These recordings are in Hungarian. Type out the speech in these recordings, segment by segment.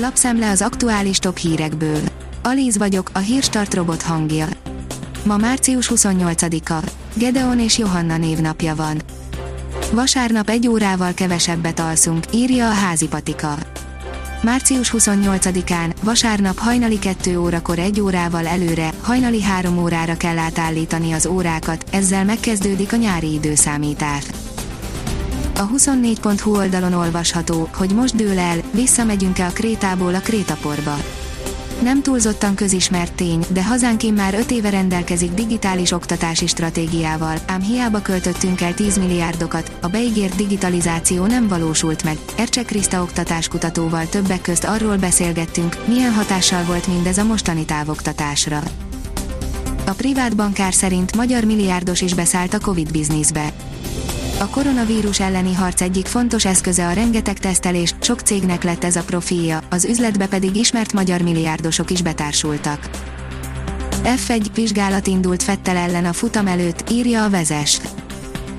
Lapszemle az aktuális top hírekből. Alíz vagyok, a hírstart robot hangja. Ma március 28-a. Gedeon és Johanna névnapja van. Vasárnap egy órával kevesebbet alszunk, írja a házi patika. Március 28-án, vasárnap hajnali 2 órakor egy órával előre, hajnali 3 órára kell átállítani az órákat, ezzel megkezdődik a nyári időszámítás. A 24.hu oldalon olvasható, hogy most dől el, visszamegyünk-e a Krétából a Krétaporba. Nem túlzottan közismert tény, de hazánk már 5 éve rendelkezik digitális oktatási stratégiával, ám hiába költöttünk el 10 milliárdokat, a beígért digitalizáció nem valósult meg. Ercse Kriszta oktatáskutatóval többek közt arról beszélgettünk, milyen hatással volt mindez a mostani távoktatásra. A privát bankár szerint magyar milliárdos is beszállt a Covid bizniszbe. A koronavírus elleni harc egyik fontos eszköze a rengeteg tesztelés, sok cégnek lett ez a profilja, az üzletbe pedig ismert magyar milliárdosok is betársultak. F1 vizsgálat indult Fettel ellen a futam előtt, írja a vezes.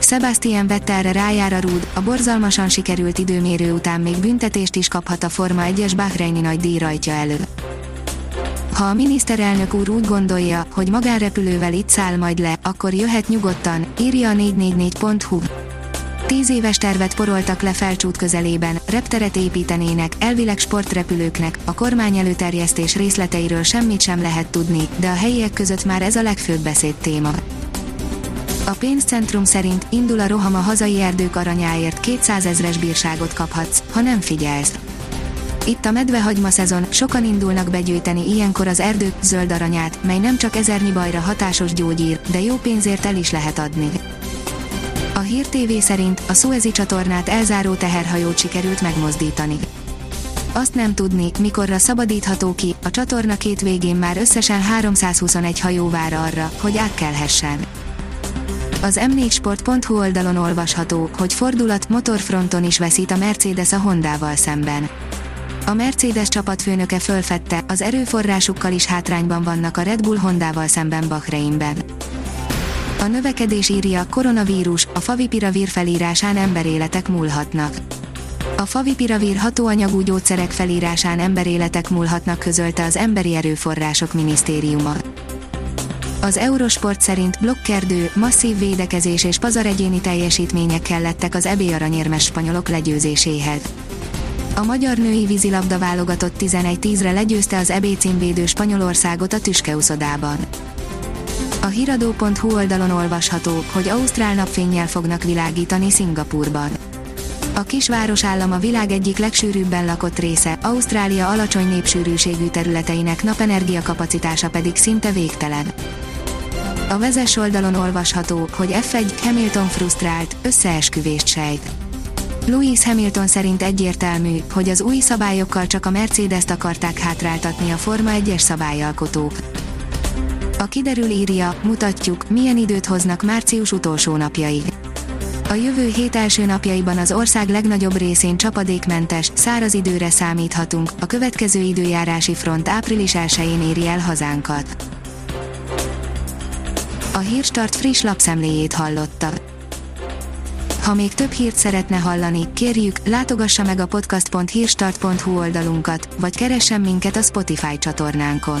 Sebastian Vettelre rájár a rúd, a borzalmasan sikerült időmérő után még büntetést is kaphat a Forma 1-es Bahreini nagy díj rajtja elő. Ha a miniszterelnök úr úgy gondolja, hogy magánrepülővel itt száll majd le, akkor jöhet nyugodtan, írja a 444.hu. Tíz éves tervet poroltak le felcsút közelében, repteret építenének, elvileg sportrepülőknek, a kormány előterjesztés részleteiről semmit sem lehet tudni, de a helyiek között már ez a legfőbb beszéd téma. A pénzcentrum szerint indul a roham a hazai erdők aranyáért 200 ezres bírságot kaphatsz, ha nem figyelsz. Itt a medvehagyma szezon, sokan indulnak begyűjteni ilyenkor az erdők zöld aranyát, mely nem csak ezernyi bajra hatásos gyógyír, de jó pénzért el is lehet adni. A Hír TV szerint a Suezi csatornát elzáró teherhajót sikerült megmozdítani. Azt nem tudni, mikorra szabadítható ki, a csatorna két végén már összesen 321 hajó vár arra, hogy átkelhessen. Az m4sport.hu oldalon olvasható, hogy fordulat motorfronton is veszít a Mercedes a Hondával szemben. A Mercedes csapatfőnöke fölfedte, az erőforrásukkal is hátrányban vannak a Red Bull Hondával szemben Bahreinben. A növekedés írja, koronavírus, a favipiravir felírásán emberéletek múlhatnak. A favipiravir hatóanyagú gyógyszerek felírásán emberéletek múlhatnak közölte az Emberi Erőforrások Minisztériuma. Az Eurosport szerint blokkerdő, masszív védekezés és pazaregyéni teljesítmények kellettek az EB aranyérmes spanyolok legyőzéséhez. A magyar női vízilabda válogatott 11-10-re legyőzte az EB címvédő Spanyolországot a Tüskeuszodában. A hiradó.hu oldalon olvasható, hogy ausztrál napfényjel fognak világítani Szingapurban. A kisváros állam a világ egyik legsűrűbben lakott része, Ausztrália alacsony népsűrűségű területeinek napenergia kapacitása pedig szinte végtelen. A vezes oldalon olvasható, hogy F1 Hamilton frusztrált, összeesküvést sejt. Louis Hamilton szerint egyértelmű, hogy az új szabályokkal csak a Mercedes-t akarták hátráltatni a Forma 1-es szabályalkotók. A kiderül írja, mutatjuk, milyen időt hoznak március utolsó napjaig. A jövő hét első napjaiban az ország legnagyobb részén csapadékmentes, száraz időre számíthatunk, a következő időjárási front április 1-én éri el hazánkat. A Hírstart friss lapszemléjét hallotta. Ha még több hírt szeretne hallani, kérjük, látogassa meg a podcast.hírstart.hu oldalunkat, vagy keressen minket a Spotify csatornánkon.